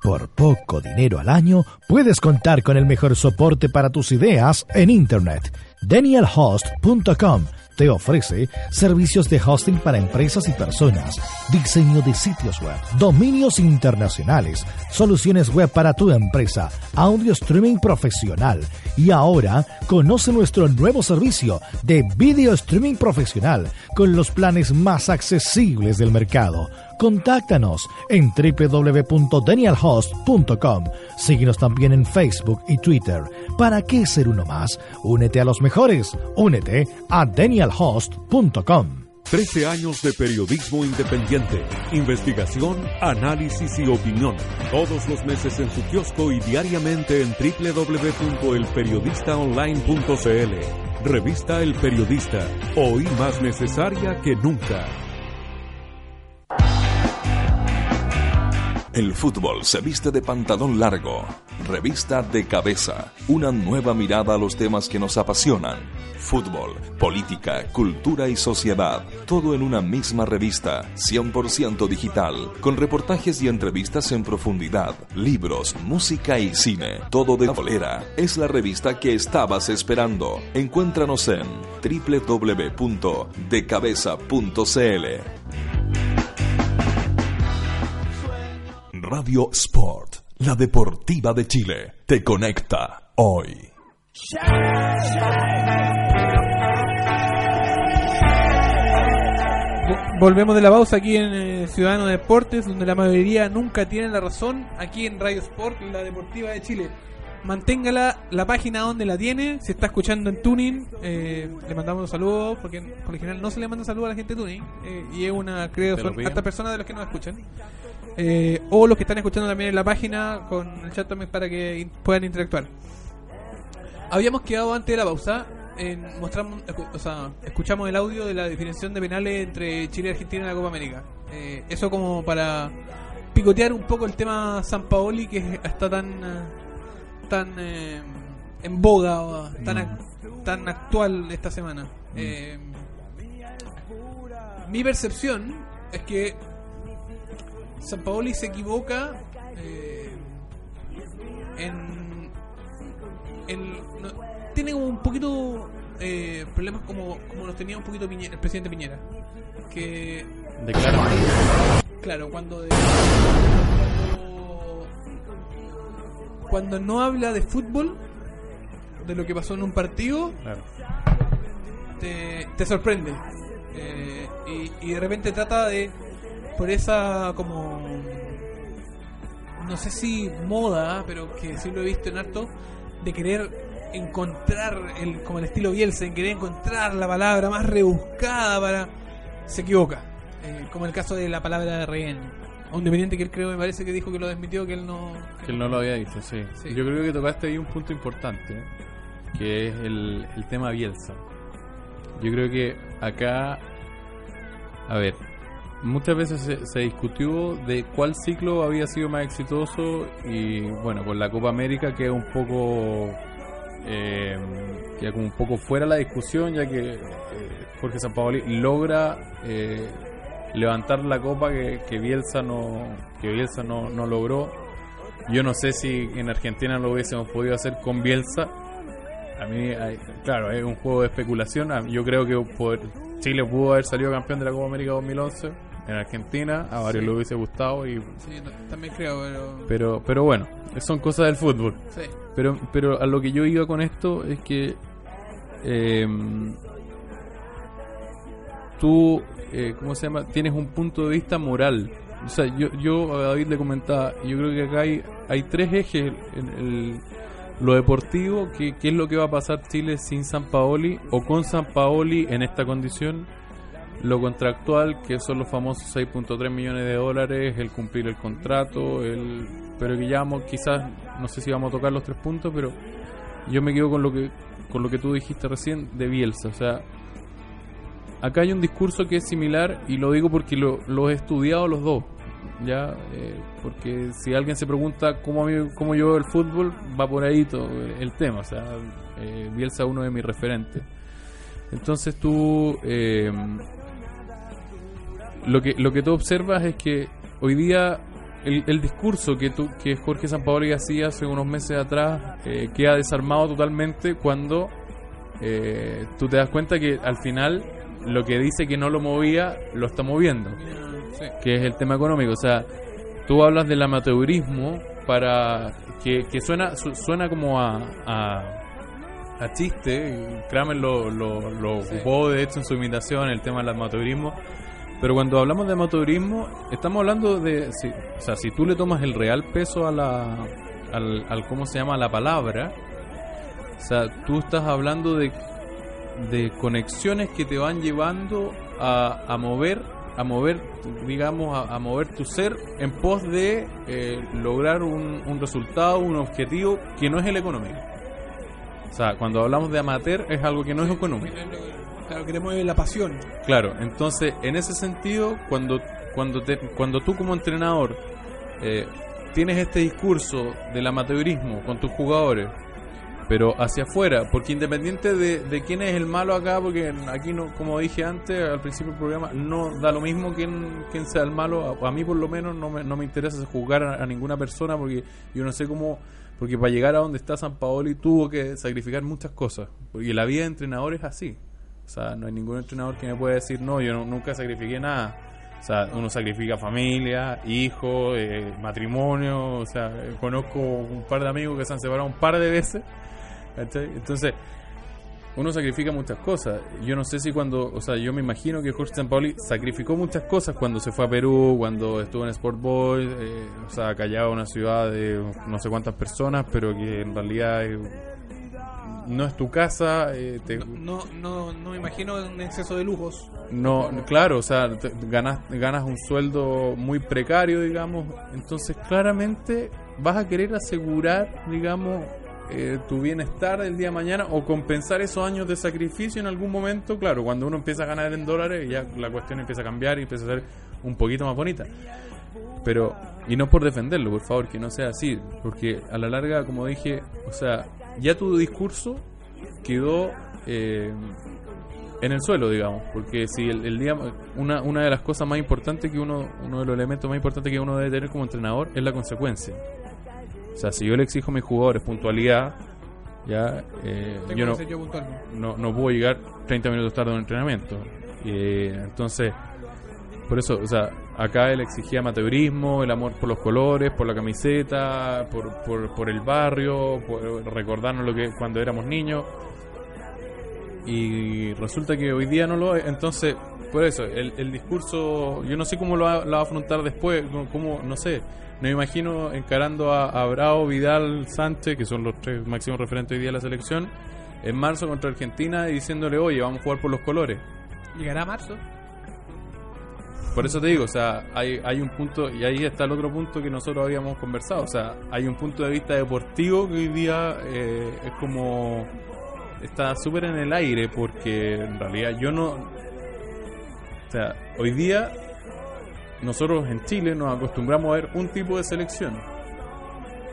Por poco dinero al año, puedes contar con el mejor soporte para tus ideas en Internet. DanielHost.com te ofrece servicios de hosting para empresas y personas, diseño de sitios web, dominios internacionales, soluciones web para tu empresa, audio streaming profesional y ahora conoce nuestro nuevo servicio de video streaming profesional con los planes más accesibles del mercado. Contáctanos en www.danielhost.com. Síguenos también en Facebook y Twitter. ¿Para qué ser uno más? Únete a los mejores. Únete a danielhost.com. 13 años de periodismo independiente, investigación, análisis y opinión. Todos los meses en su kiosco y diariamente en www.elperiodistaonline.cl. Revista El Periodista, hoy más necesaria que nunca. El fútbol se viste de pantalón largo. Revista de cabeza. Una nueva mirada a los temas que nos apasionan. Fútbol, política, cultura y sociedad. Todo en una misma revista. 100% digital. Con reportajes y entrevistas en profundidad. Libros, música y cine. Todo de bolera. Es la revista que estabas esperando. Encuéntranos en www.decabeza.cl. Radio Sport, la deportiva de Chile, te conecta hoy. Vo- Volvemos de la pausa aquí en eh, Ciudadano Deportes, donde la mayoría nunca tiene la razón, aquí en Radio Sport, la deportiva de Chile. Manténgala la página donde la tiene, si está escuchando en Tuning, eh, le mandamos un saludo, porque por lo general no se le manda saludo a la gente de Tuning, eh, y es una, creo, son hartas personas de los que nos escuchan. Eh, o los que están escuchando también en la página con el chat también para que in- puedan interactuar. Habíamos quedado antes de la pausa en mostramos, o sea, escuchamos el audio de la definición de penales entre Chile y Argentina en la Copa América. Eh, eso como para picotear un poco el tema San Paoli que está tan eh, tan eh, en boga o tan ac- tan actual esta semana. Eh, mi percepción es que San Paoli se equivoca eh, en, en- no- tiene como un poquito eh, problemas como, como los tenía un poquito Piñera- el presidente Piñera que Declara. claro cuando de- cuando, cuando no habla de fútbol de lo que pasó en un partido Claro. te, te sorprende Eh, y, y de repente trata de por esa como no sé si moda pero que sí lo he visto en harto de querer encontrar el como el estilo Bielsa en querer encontrar la palabra más rebuscada para se equivoca Eh, como el caso de la palabra de rehén a un independiente que él creo me parece que dijo que lo desmitió que él no Que él no lo había dicho, sí. Sí. Yo creo que tocaste ahí un punto importante, que es el, el tema Bielsa. Yo creo que acá, a ver, muchas veces se, se discutió de cuál ciclo había sido más exitoso y bueno, con la Copa América que es un poco... Eh, queda un poco fuera la discusión ya que eh, Jorge Sampaoli logra eh, levantar la copa que, que Bielsa no que Bielsa no, no logró yo no sé si en Argentina lo hubiésemos podido hacer con Bielsa. A mí, claro, es un juego de especulación. Yo creo que por- Chile pudo haber salido campeón de la Copa América 2011 en Argentina. A varios Sí. le hubiese gustado. Y, sí, no, también creo pero pero, pero bueno, son cosas del fútbol. sí. Pero, pero a lo que yo iba con esto es que eh, tú, eh, ¿cómo se llama? Tienes un punto de vista moral. O sea, yo, yo a David le comentaba, yo creo que acá hay, hay tres ejes. En el, lo deportivo, que, qué es lo que va a pasar Chile sin San Paoli o con San Paoli en esta condición. Lo contractual, que son los famosos 6.3 millones de dólares, el cumplir el contrato, el pero que ya vamos, quizás, no sé si vamos a tocar los tres puntos, pero yo me quedo con lo que con lo que tú dijiste recién de Bielsa. O sea, acá hay un discurso que es similar y lo digo porque lo, lo he estudiado los dos. Ya, eh, porque si alguien se pregunta cómo, a mí- cómo yo veo el fútbol, va por ahí todo el tema. O sea, eh, Bielsa uno de mis referentes. Entonces tú, eh, lo que lo que tú observas es que hoy día el, el discurso que tú, que Jorge Sampaoli hacía hace unos meses atrás eh, queda desarmado totalmente cuando eh, tú te das cuenta que al final lo que dice que no lo movía lo está moviendo Sí. que es el tema económico. O sea, tú hablas del amateurismo para que, que suena su- suena como a, a, a chiste. Kramer lo, lo, lo ocupó de hecho en su imitación el tema del amateurismo. Pero cuando hablamos de amateurismo, estamos hablando de. Si, o sea, si tú le tomas el real peso a la. Al, al cómo se llama la palabra, o sea, tú estás hablando de, de conexiones que te van llevando a, a mover, a mover, digamos, a, a mover tu ser en pos de eh, lograr un, un resultado, un objetivo que no es el económico. O sea, cuando hablamos de amateur es algo que no es económico. Claro, que te mueve la pasión. Claro, entonces en ese sentido, cuando cuando te, cuando tú como entrenador eh, tienes este discurso del amateurismo con tus jugadores, pero hacia afuera, porque independiente de, quién es el malo acá, porque aquí no, como dije antes al principio del programa, no da lo mismo quién, quién sea el malo, a, a mí por lo menos no me, no me interesa juzgar a, a ninguna persona porque yo no sé cómo, porque para llegar a donde está San Paoli tuvo que sacrificar muchas cosas, porque la vida de entrenador es así. O sea, no hay ningún entrenador que me pueda decir, no, yo nunca sacrifiqué nada. O sea, uno sacrifica familia, hijos, eh, matrimonio. O sea, eh, conozco un par de amigos que se han separado un par de veces. Entonces, uno sacrifica muchas cosas. Yo no sé si cuando, o sea, yo me imagino que Jorge Sampaoli sacrificó muchas cosas cuando se fue a Perú, cuando estuvo en Sport Boys, eh, o sea, Callao, una ciudad de no sé cuántas personas, pero que en realidad no es tu casa. eh, te- No, no, no me imagino un exceso de lujos. no, claro, o sea, te- ganas, ganas un sueldo muy precario, digamos. Entonces, claramente vas a querer asegurar, digamos, eh, tu bienestar el día de mañana o compensar esos años de sacrificio en algún momento. Claro, cuando uno empieza a ganar en dólares, ya la cuestión empieza a cambiar y empieza a ser un poquito más bonita. Pero, y no por defenderlo, por favor, que no sea así, porque a la larga, como dije, o sea, ya tu discurso quedó eh, en el suelo, digamos, porque si el, el día, una, una de las cosas más importantes que uno, uno de los elementos más importantes que uno debe tener como entrenador es la consecuencia. O sea, si yo le exijo a mis jugadores puntualidad, ya eh, yo no, yo no, no puedo llegar 30 minutos tarde a un entrenamiento. Eh, entonces, por eso, o sea, acá él exigía amateurismo, el amor por los colores, por la camiseta, por, por, el barrio, por recordarnos lo que cuando éramos niños. Y resulta que hoy día no lo es. Entonces, por eso, el, el discurso, yo no sé cómo lo va, lo va a afrontar después, cómo- no sé. Me imagino encarando a, a Bravo, Vidal, Sánchez, que son los tres máximos referentes hoy día de la selección, en marzo contra Argentina y diciéndole, oye, vamos a jugar por los colores. Llegará marzo. Por eso te digo, o sea, hay, hay un punto, y ahí está el otro punto que nosotros habíamos conversado, o sea, hay un punto de vista deportivo que hoy día eh, es como, está súper en el aire, porque en realidad yo no, o sea, hoy día nosotros en Chile nos acostumbramos a ver un tipo de selección,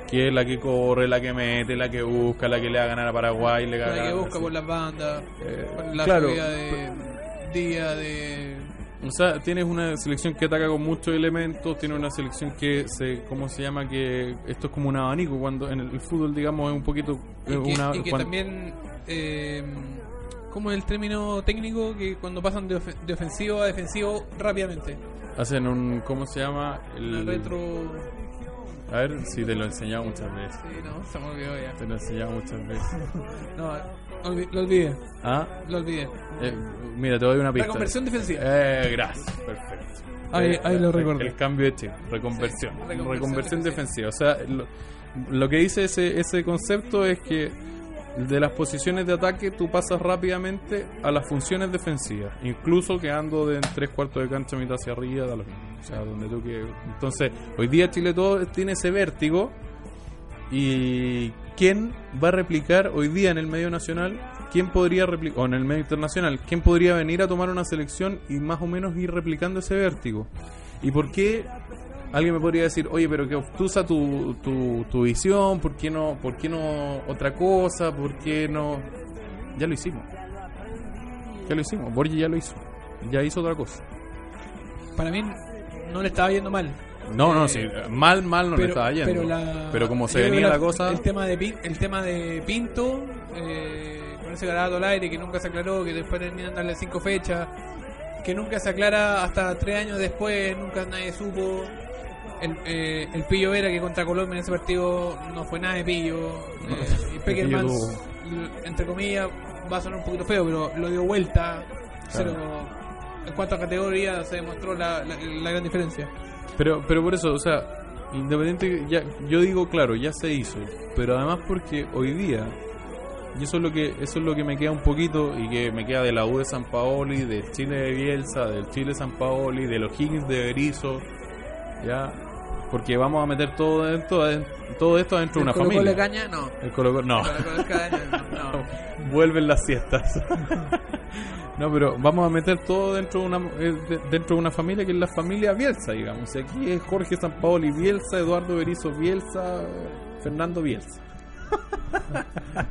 que es la que corre, la que mete, la que busca, la que le va a ganar a Paraguay, le La gana que busca por las bandas, Eh, por la claro, de día de O sea, tienes una selección que ataca con muchos elementos, tiene una selección que se, ¿cómo se llama? Que esto es como un abanico, cuando en el, fútbol, digamos, es un poquito... y que, una, y que también eh, como es el término técnico que cuando pasan de, ofe- de ofensivo a defensivo rápidamente Hacen un, ¿cómo se llama? una El, retro A ver, si te lo he enseñado muchas veces. sí, no se me olvidó ya Te lo he enseñado muchas veces. no lo olvidé ¿Ah? lo olvidé Eh, mira, te doy una pista. reconversión defensiva Eh, gracias, perfecto. Ahí- Eh, ahí lo recordé. El cambio de chip, reconversión. Sí, reconversión reconversión defensiva. O sea, lo, lo que dice ese, ese concepto es que de las posiciones de ataque tú pasas rápidamente a las funciones defensivas, incluso quedando de en tres cuartos de cancha mitad hacia arriba, da lo mismo. O sea, donde tú que Entonces, hoy día Chile todo tiene ese vértigo y ¿quién va a replicar hoy día en el medio nacional? ¿Quién podría replicar, o en el medio internacional, quién podría venir a tomar una selección y más o menos ir replicando ese vértigo? ¿Y por qué alguien me podría decir, oye, pero que obtusa tu, tu, tu visión, ¿por qué, no, ¿por qué no otra cosa? ¿Por qué no...? Ya lo hicimos. Ya lo hicimos, Borgi ya lo hizo. Ya hizo otra cosa. para mí no le estaba yendo mal No, no, Eh, sí, mal, mal no le pero, estaba yendo. pero, la- Pero como se venía la cosa... el tema de Pin- el tema de Pinto eh, con ese garabato al aire que nunca se aclaró que después terminan darle cinco fechas que nunca se aclara hasta tres años después nunca nadie supo. El, eh, el Pillo Vera que contra Colombia en ese partido no fue nada de Pillo. Eh, y Peckerman entre comillas va a sonar un poquito feo pero lo dio vuelta. Claro. Cero- en cuanto a categoría se demostró la, la- la gran diferencia Pero, pero por eso, o sea, independiente, ya, yo digo, claro, ya se hizo, pero además porque hoy día, y eso es lo que, eso es lo que me queda un poquito, y que me queda de la U de San Paoli, del Chile de Bielsa, del Chile San Paoli, de los Higgins de Berizzo, ya, porque vamos a meter todo dentro, todo esto dentro de una ¿El Colo-Colo familia. de caña? no El Colo-Colo- no. El caña, no. vuelven las siestas. no, pero vamos a meter todo dentro de una eh, de- dentro de una familia que es la familia Bielsa, digamos. Y aquí es Jorge Sampaoli Bielsa, Eduardo Berizzo Bielsa, Fernando Bielsa.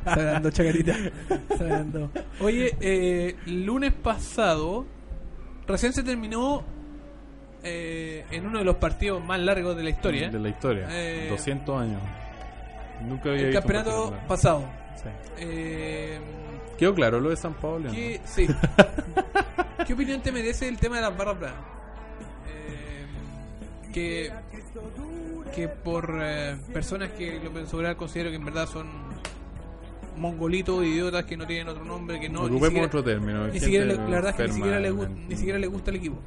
Está dando chacarita. Está dando. Oye, eh, lunes pasado, recién se terminó eh, en uno de los partidos más largos de la historia. De la historia. Eh, 200 años. Nunca había el campeonato pasado. Sí. Eh, Quedó claro lo de San Paolo. ¿no? ¿qué, sí. ¿Qué opinión te merece el tema de las barras bravas? Eh, que, que por eh, personas que lo personal considero que en verdad son mongolitos, idiotas que no tienen otro nombre, que no... Ocupemos siquiera- otro término. ni siquiera le- la verdad es que ni siquiera, le, ni siquiera le gusta el equipo.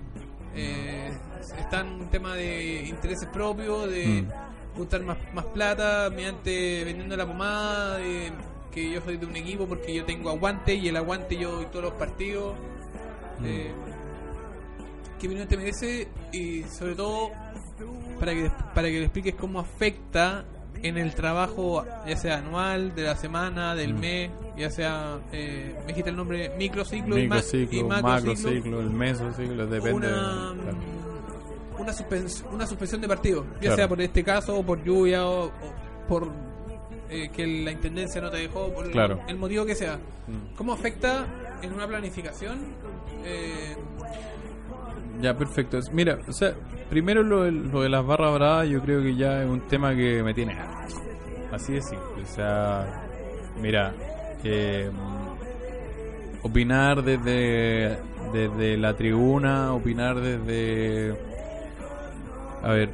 Eh, está en un tema de intereses propios, de Mm. buscar más, más plata mediante vendiendo la pomada, de que yo soy de un equipo porque yo tengo aguante y el aguante yo doy todos los partidos. Mm. Eh, ¿Qué opinión te merece? Y sobre todo, para que, para que le expliques cómo afecta en el trabajo, ya sea anual, de la semana, del Mm. mes, ya sea, eh, me dijiste el nombre, microciclo y, ma- Microciclo, y macrociclo, macrociclo, el mesociclo, depende. una, claro. una, suspens- una suspensión de partido, ya Claro. sea por este caso, o por lluvia, o, o por eh, que la intendencia no te dejó, por el motivo que sea. Mm. ¿Cómo afecta en una planificación? Eh, Ya, perfecto. Mira, o sea, primero lo, de- lo de las barras bravas yo creo que ya es un tema que me tiene. Así de simple. O sea, mira, eh, opinar desde, desde la tribuna, opinar desde... A ver,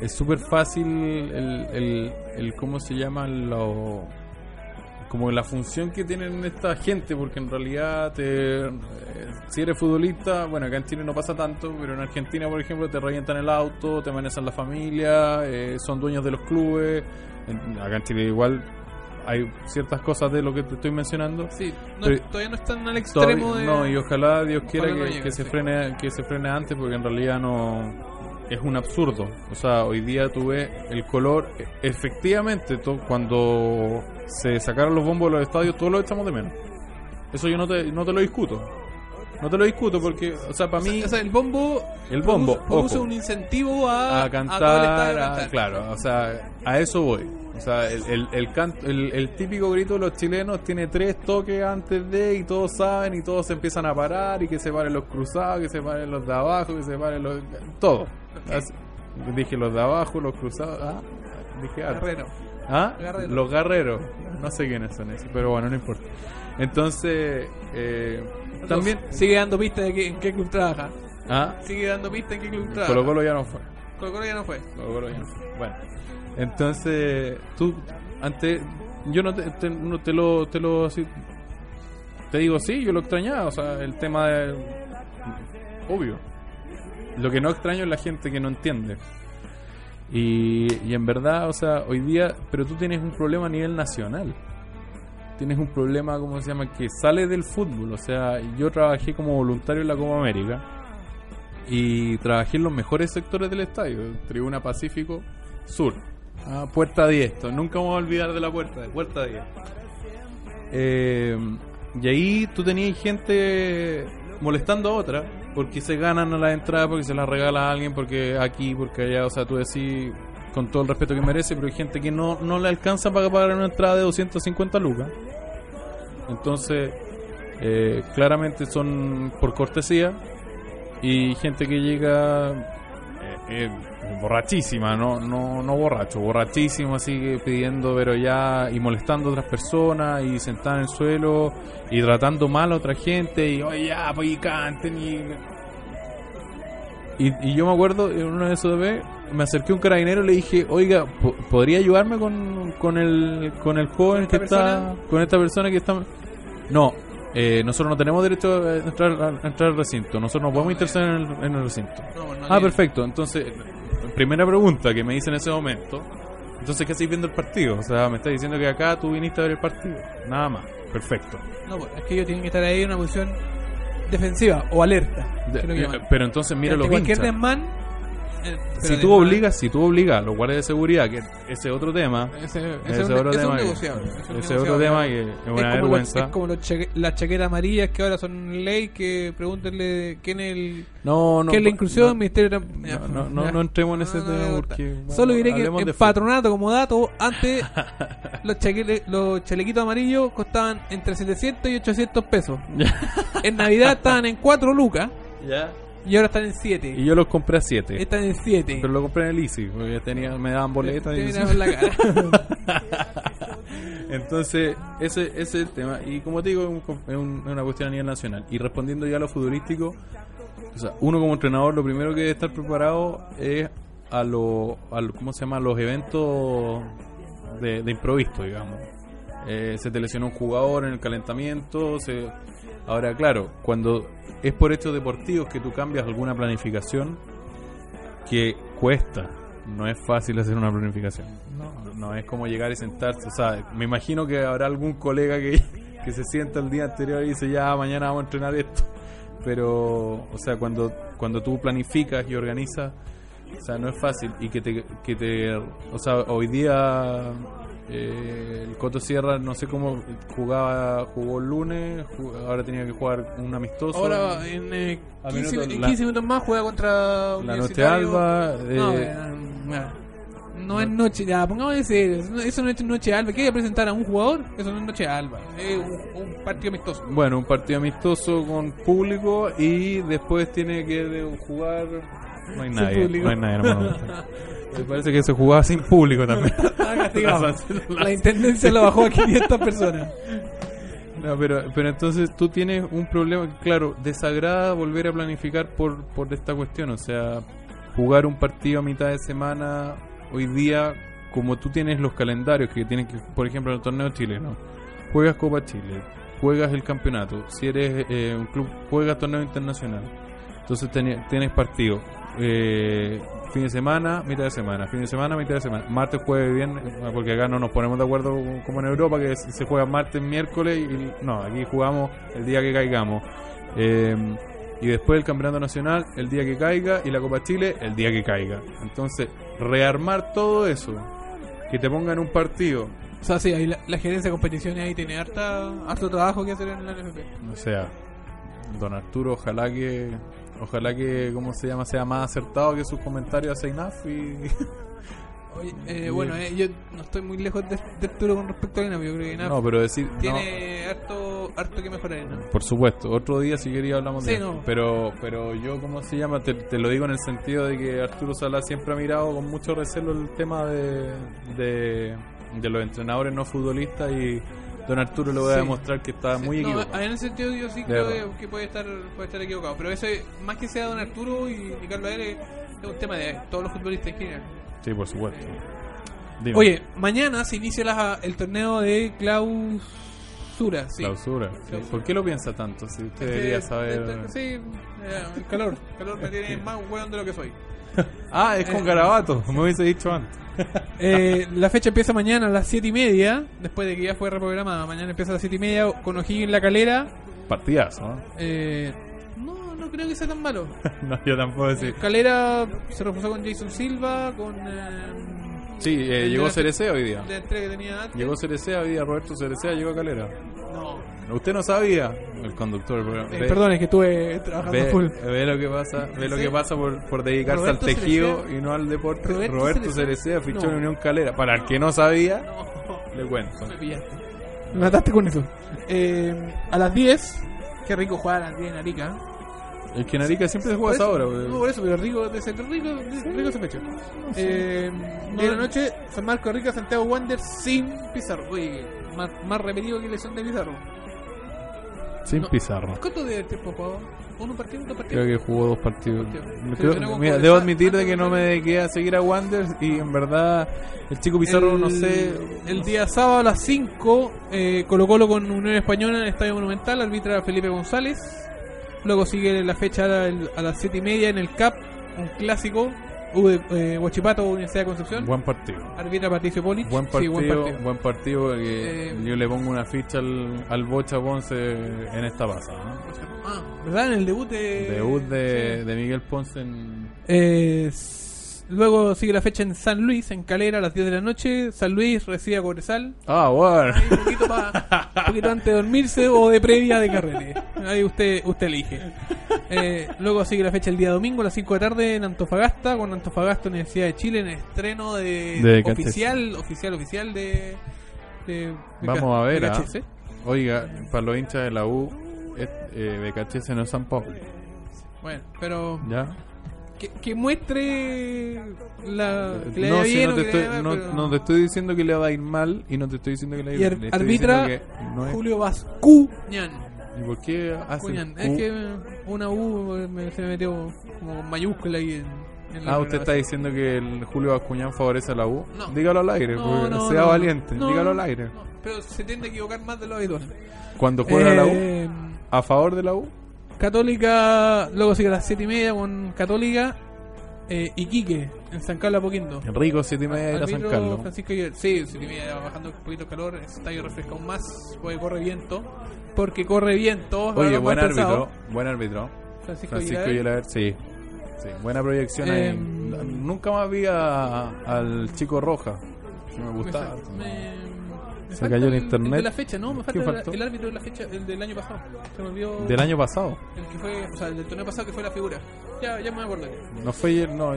es súper fácil el, el, el, ¿cómo se llama? Lo, como la función que tienen esta gente, porque en realidad te, eh, si eres futbolista, bueno, acá en Chile no pasa tanto, pero en Argentina, por ejemplo, te revientan el auto, te manejan la familia, eh, son dueños de los clubes. En- acá en Chile igual hay ciertas cosas de lo que te estoy mencionando. sí, no- Pero- todavía no están al Todavía- extremo de... no, y ojalá Dios quiera Ojalá no que, llegue, que se sí. frene que se frene antes, porque en realidad no es un absurdo. O sea, hoy día tú ves el color, e- efectivamente, cuando se sacaron los bombos de los estadios, todos lo echamos de menos. Eso yo no te, no te lo discuto. No te lo discuto porque, o sea, para mí, O sea, el bombo... el bombo, produce, produce un incentivo a, a cantar, a a- cantar. claro, o sea, a eso voy. O sea, el, el, el, canto- el, el típico grito de los chilenos tiene tres toques antes de y todos saben y todos se empiezan a parar y que se paren los cruzados, que se paren los de abajo, que se paren los... Todo. Así- Dije los de abajo, los cruzados. Ah, dije algo. Guerrero. ¿Ah? Guerrero. Los guerreros. No sé quiénes son esos, pero bueno, no importa. Entonces, eh, también... Sigue dando pistas de que, en qué club trabaja. ¿Ah? Sigue dando pistas en qué club trabaja. Colo Colo ya no fue. Colo Colo ya no fue. Colo Colo ya no fue. Bueno, entonces, tú, antes, yo no te, te- no te lo, te lo, así- te digo, sí, yo lo extrañaba, o sea, el tema de, obvio. Lo que no extraño es la gente que no entiende. Y, y en verdad, o sea, hoy día, pero tú tienes un problema a nivel nacional. Tienes un problema, ¿cómo se llama? Que sale del fútbol. O sea, yo trabajé como voluntario en la Copa América y trabajé en los mejores sectores del estadio, Tribuna Pacífico Sur, Puerta 10, esto, nunca vamos a olvidar de la puerta, de Puerta 10. Eh, y ahí tú tenías gente molestando a otra, porque se ganan a la entrada, porque se las regala a alguien, porque aquí, porque allá, o sea, tú decís con todo el respeto que merece, pero hay gente que no, no le alcanza para pagar una entrada de 250 lucas. Entonces, eh, claramente son por cortesía y gente que llega eh, eh, borrachísima, no, no, no borracho, borrachísimo, así pidiendo, pero ya, y molestando a otras personas, y sentada en el suelo, y tratando mal a otra gente, y oye, ya, pues y canten, y... Y, y yo me acuerdo, en uno de esos bebés, me acerqué a un carabinero y le dije, oiga, ¿po- ¿podría ayudarme con, con, el, con el joven que está, con esta persona que está... No, eh, nosotros no tenemos derecho a entrar, a entrar al recinto, nosotros no podemos interceder en el, en el recinto. No, no Ah, perfecto. Entonces, primera pregunta que me hice en ese momento. Entonces, ¿qué estáis viendo el partido? O sea, me estás diciendo que acá tú viniste a ver el partido. Nada más. Perfecto. No, pues, es que ellos tienen que estar ahí en una posición defensiva o alerta. De- eh, pero entonces mira Ante los cualquier hinchas. desmán. Eh, Si tú obligas, si tú obligas a los guardias de seguridad, que ese es otro tema. Ese, ese Ese es un, otro ese es tema que- negociable. es un ese otro tema que es una como los- vergüenza. es como los las chaquetas amarillas que ahora son ley. Que pregúntenle quién es el. No, no. ¿Qué es la inclusión? no, Ministerio de- no, no, no, entremos en ese No, no, tema porque. bueno, Solo diré que en patronato, como dato, antes los, los chalequitos amarillos costaban entre 700 y 800 pesos. en Navidad estaban en 4 lucas Ya. Y ahora están en 7. Y yo los compré a 7. Están en 7. Pero lo compré en el Easy, porque tenía, me daban boletas. Te y- miraban la cara. Entonces, ese, ese es el tema. Y como te digo, es, un una cuestión a nivel nacional. Y respondiendo ya a lo futbolístico, o sea, uno como entrenador, lo primero que debe estar preparado es a lo, a lo- ¿cómo se llama? Los eventos de, de improviso, digamos. Eh, se te lesionó un jugador en el calentamiento. Se... Ahora, claro, cuando es por hechos deportivos que tú cambias alguna planificación, que cuesta. No es fácil hacer una planificación. No, no es como llegar y sentarse. O sea, me imagino que habrá algún colega que, que se sienta el día anterior y dice, ya, mañana vamos a entrenar esto. Pero, o sea, cuando, cuando tú planificas y organizas, O sea, no es fácil. Y que te. Que te o sea, hoy día. Eh, el Coto Sierra, no sé cómo jugaba, jugó el lunes, ahora tenía que jugar un amistoso. Ahora en eh, A 15, minutos, en la- 15 minutos más juega contra La Noche. Alba. No, eh, eh, no es noche, ya, pongamos de serio. Eso no- es noche alba. ¿Qué hay que presentar a un jugador? Eso no es noche alba. Es un, un partido amistoso. Bueno, un partido amistoso con público y después tiene que jugar. No hay nadie. No hay nadie, hermano. Me parece que se jugaba sin público también. Ah. La intendencia lo bajó a 500 personas. No, pero, pero entonces tú tienes un problema, claro, desagrada volver a planificar por, por esta cuestión, o sea, jugar un partido a mitad de semana hoy día, como tú tienes los calendarios que tienes que, por ejemplo, en el torneo chileno, juegas Copa Chile, juegas el campeonato, si eres eh, un club, juegas torneo internacional, entonces teni- tienes partido. Eh, fin de semana, mitad de semana, fin de semana, mitad de semana, martes, jueves, viernes, porque acá no nos ponemos de acuerdo como- en Europa, que se se juega martes, miércoles, y no, aquí jugamos el día que caigamos. Eh, y después el campeonato nacional, el día que caiga, y la Copa Chile, el día que caiga. Entonces, rearmar todo eso, que te pongan un partido, O sea, sí, ahí la, la gerencia de competiciones ahí tiene harta, harto trabajo que hacer en la NFP. o sea, don Arturo, ojalá que, ojalá que, ¿cómo se llama?, sea más acertado que sus comentarios a Seinaf y... Oye, eh, bueno, eh, yo no estoy muy lejos de, de Arturo con respecto a Inap. Yo creo que Inap No, pero decir... no. tiene harto, harto que mejorar. Inap. Por supuesto, otro día si quería hablamos de Sí, eso. no. Pero, pero yo, ¿cómo se llama? Te, te lo digo en el sentido de que Arturo Sala siempre ha mirado con mucho recelo el tema de, de, de los entrenadores no futbolistas y don Arturo le voy a Sí. demostrar que está muy No, equivocado. en ese sentido yo sí De creo verdad. que, puede estar puede estar equivocado. Pero eso, es- más que sea Don Arturo y, y Carlos Aire, es un tema de todos los futbolistas en general. Sí, por supuesto. Dime. Oye, mañana se inicia la- el torneo de clausura. Sí. Clausura. sí. Clausura. ¿Por qué lo piensa tanto? Si usted Es que- debería saber. Sí, eh, el calor. El calor me tiene más hueón de lo que soy. Ah, es con Eh. garabato. Me hubiese dicho antes. Eh, la fecha empieza mañana a las 7 y media, después de que ya fue reprogramada. Mañana empieza a las 7 y media con O'Higgins en la calera. Partidazo, ¿no? Eh, no, no creo que sea tan malo. no, yo tampoco decir. Calera se reforzó con Jason Silva, con. eh, Sí, eh, llegó Cerecea hoy día. de la entrega que tenía antes. Llegó Cerecea hoy día, Roberto Cerecea llegó a Calera. No. ¿Usted no sabía? El conductor. Eh, Ve- perdón, es que estuve trabajando Ve, full. ve lo que pasa, ve lo que pasa por, por dedicarse Roberto al tejido Cerecea. y no al deporte. Roberto Roberto, Cerecea. Cerecea fichó No. en Unión Calera. Para el que no sabía, No. le cuento. Me mataste con eso. Eh, a las 10. Qué rico jugar a las 10 en Arica. El que en Arica siempre se juega a esa hora. No, por eso, pero rico, de ser rico, de- rico se fecha. Eh, de la noche, San Marco Rica, Santiago Wander sin Pizarro. Oye, más, más repetido que lesión de Pizarro. Sin no. Pizarro. ¿Cuánto de tiempo jugó? ¿Uno partido? ¿Dos partidos? Creo que jugó dos partidos. Creo- mira, debo admitir de que no de- me dediqué a seguir a Wanderers y en verdad el chico Pizarro el, no sé. El día sábado a las 5, eh, Colo Colo con Unión Española en el Estadio Monumental, arbitra Felipe González. Luego sigue la fecha a, la- a las 7 y media en el CAP, un clásico. Eh, Huachipato, Universidad de Concepción. Buen partido. Arbitra Patricio Poli. Buen Sí, partido, buen buen partido. partido, que Eh, yo le pongo una ficha al, al Bocha Ponce en esta pasada. ¿no? Ah, ¿verdad? En el debut de. Debut de, sí. de Miguel Ponce en... Eh, luego sigue la fecha en San Luis, en Calera, a las 10 de la noche. San Luis recibe a Cobresal. Ah, bueno. Ahí un poquito, pa- un poquito antes de dormirse o de previa de carrete. Ahí usted usted elige. Eh, luego sigue la fecha el día domingo a las 5 de la tarde en Antofagasta, con Antofagasta Universidad de Chile en estreno de, oficial, oficial, oficial de, de, de Vamos a ver, ¿ah? Oiga, para los hinchas de la U, es, eh, BKHS no es San Pablo. Bueno, pero ¿Ya? Que, que muestre la que le No, si no te, estoy, mal, no, pero- no te estoy diciendo que le va a ir mal y no te estoy diciendo que le va a ir bien. Arbitra no es- Julio Bascuñán. ¿Y por qué hace. Es que una U me- se me metió como con mayúscula ahí en, Ah, usted está diciendo que el Julio Bascuñán favorece a la U. No. Dígalo al aire, No, porque no, sea valiente. Dígalo al aire. no, pero se tiende a equivocar más de lo habitual. Cuando juega la U, Eh, a favor de la U, Católica, luego sigue a las 7 y media con Católica eh, Iquique, en San Carlos Apoquindo. Rico, siete y media de San Carlos. Francisco. Sí, 7 y media, bajando un poquito el calor, el estadio refresca aún más, porque corre viento. Porque corre viento. Oye, buen árbitro, buen árbitro. Francisco, Francisco sí. sí. Buena proyección Eh, ahí. nunca más vi a- al chico Roja, que me gustaba. Me, me- Se cayó el el- internet. de la fecha, no, me ¿Qué falta el, el árbitro de la fecha, el del año pasado. Se me olvidó. Del año pasado. El que fue, o sea, el del torneo pasado que fue la figura. Ya, ya me acuerdo. No fue ayer, no,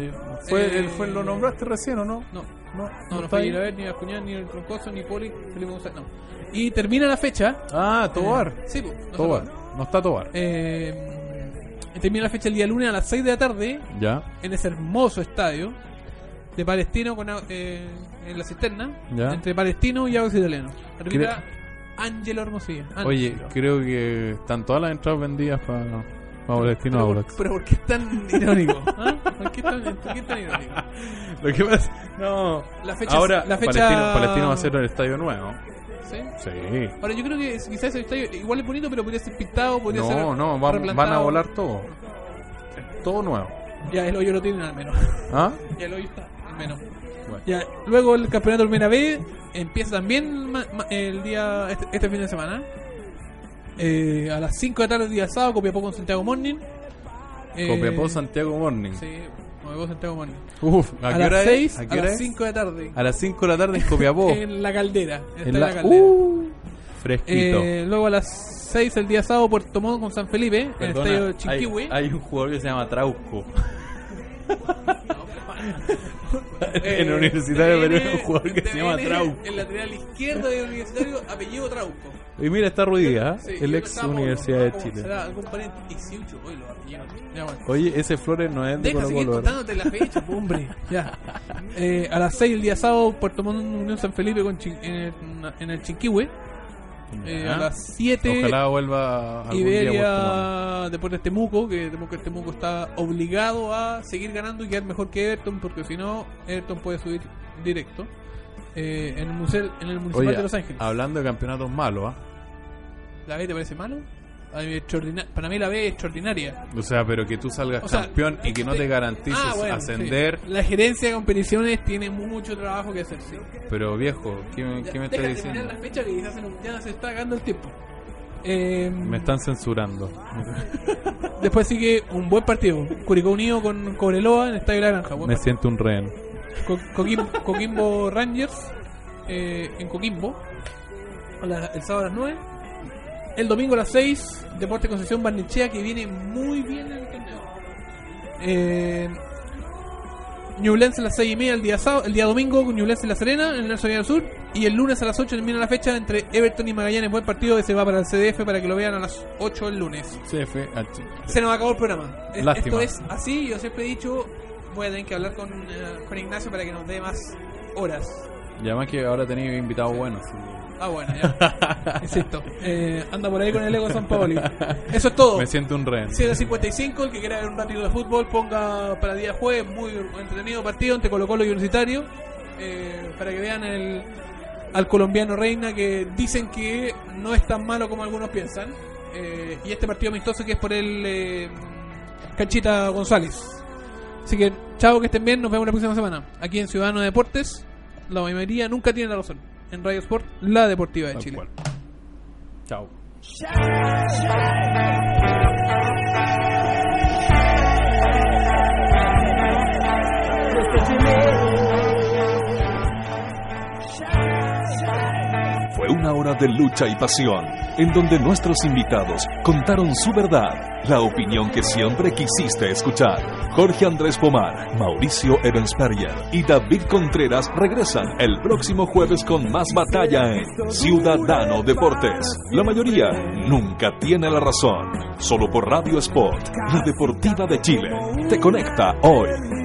fue, Eh, él fue, lo nombraste recién o no? No, No, no, no está fue ahí. Ver, ni Acuñán, ni el Troncoso, ni Poli, Felipe González, no. Y termina la fecha. Ah, Tobar. Eh, sí, pues, no Tobar. No está Tobar. Eh, termina la fecha el día lunes a las 6 de la tarde Ya. en ese hermoso estadio de Palestino con, eh, en la cisterna Ya. entre Palestino y Aguas Italiano. Arbitra Ángelo Hermosilla. Oye, creo que están todas las entradas vendidas para Palestino pero, por, Audax. pero ¿por qué es tan irónico? ¿Ah? ¿Por qué es tan, por qué es tan irónico? Lo que pasa, no. La fecha, Ahora, la fecha... Palestino, Palestino va a ser el estadio nuevo. ¿Sí? Sí. Ahora yo creo que quizás el estadio igual es bonito, pero podría ser pintado, podría ser No, no, van, replantado. van a volar todo. Todo nuevo. Ya el hoyo lo tienen al menos. ¿Ah? Ya el hoyo está, al menos. Bueno. Ya, luego el campeonato del Mena B empieza también ma- ma- el día este, este fin de semana. Eh, a las 5 de la tarde el día sábado, Copiapó con Santiago Morning. Eh, Copiapó Santiago Morning. Sí, Copiapó Santiago Morning. Uf, ¿a, A, qué las hora 6, es? a, ¿A qué hora las es? 5 de la tarde. A las 5 de la tarde en Copiapó. En la caldera. está En la- la caldera. Uh, fresquito. Eh, luego a las 6 el día sábado, Puerto Montt con San Felipe, en el Perdona, estadio hay, Chinquihui. hay un jugador que se llama Trauco. Eh, en Universitario TVN, Perú hay un jugador que se llama Trauco. El lateral izquierdo de Universitario, apellido Trauco. Y mira, está Ruidía, Sí, el ex Universidad ¿cómo- de Chile. ¿Será algún pariente? 18, hoy lo apellidos. Ya, bueno. Oye, ese Flores no es de Deja seguir contándote la fecha, hombre. Ya. Eh, a las 6 el día sábado, Puerto Montt Unión San Felipe con en, el, en el Chinquihue. Eh, a las 7 Ojalá vuelva algún día. Iberia Deportes Temuco, que Temuco, Temuco está obligado a seguir ganando y quedar mejor que Everton, porque si no, Everton puede subir directo. Eh, en, el museo, en el Municipal Oye, de Los Ángeles. hablando de campeonatos malos, ¿ah? ¿La B te parece malo? Para mí la B es extraordinaria. O sea, pero que tú salgas O sea, campeón y que no te garantices Ah, bueno, ascender. sí. La gerencia de competiciones tiene mucho trabajo que hacer, sí. Pero viejo, ¿qué, me- Ya, qué me deja estás diciendo? la fecha que ya se, ya se está acabando el tiempo. Eh, Me están censurando. Después sigue un buen partido. Curicó Unido con Cobreloa en el Estadio La Granja. Buen Me partido. siento un rehén. Co- Coquim- Coquimbo Rangers eh, en Coquimbo la- el sábado a las 9 el domingo a las 6 Deporte Concepción Barnechea que viene muy bien en el torneo eh, Ñublense a las 6 y media el día, sábado, el día domingo Ñublense en La Serena en el Nelson del Sur y el lunes a las 8 termina la fecha entre Everton y Magallanes buen partido que se va para el CDF para que lo vean a las 8 el lunes CFH. se nos acabó el programa. Lástima. Esto es así, yo siempre he dicho, voy a tener que hablar con, eh, con Ignacio para que nos dé más horas. Y además que ahora tenéis invitados buenos. sí. Ah, bueno, ya. Insisto. Eh, anda por ahí con el ego San Paoli. Eso es todo. Me siento un rehén. 7.55, el que quiera ver un ratito de fútbol, ponga para día jueves, muy entretenido partido entre Colo Colo y Universitario, eh, para que vean el, al colombiano Reina, que dicen que no es tan malo como algunos piensan, eh, y este partido amistoso que es por el Canchita González. Así que, chao, que estén bien, nos vemos la próxima semana, aquí en Ciudadano de Deportes, la mayoría nunca tiene la razón, en Radio Sport, la deportiva de Tal Chile. cual. Chao. Una hora de lucha y pasión, en donde nuestros invitados contaron su verdad, la opinión que siempre quisiste escuchar. Jorge Andrés Pomar, Mauricio Ebensperger y David Contreras regresan el próximo jueves con más batalla en Ciudadano Deportes. La mayoría nunca tiene la razón, solo por Radio Sport, la deportiva de Chile. Te conecta hoy.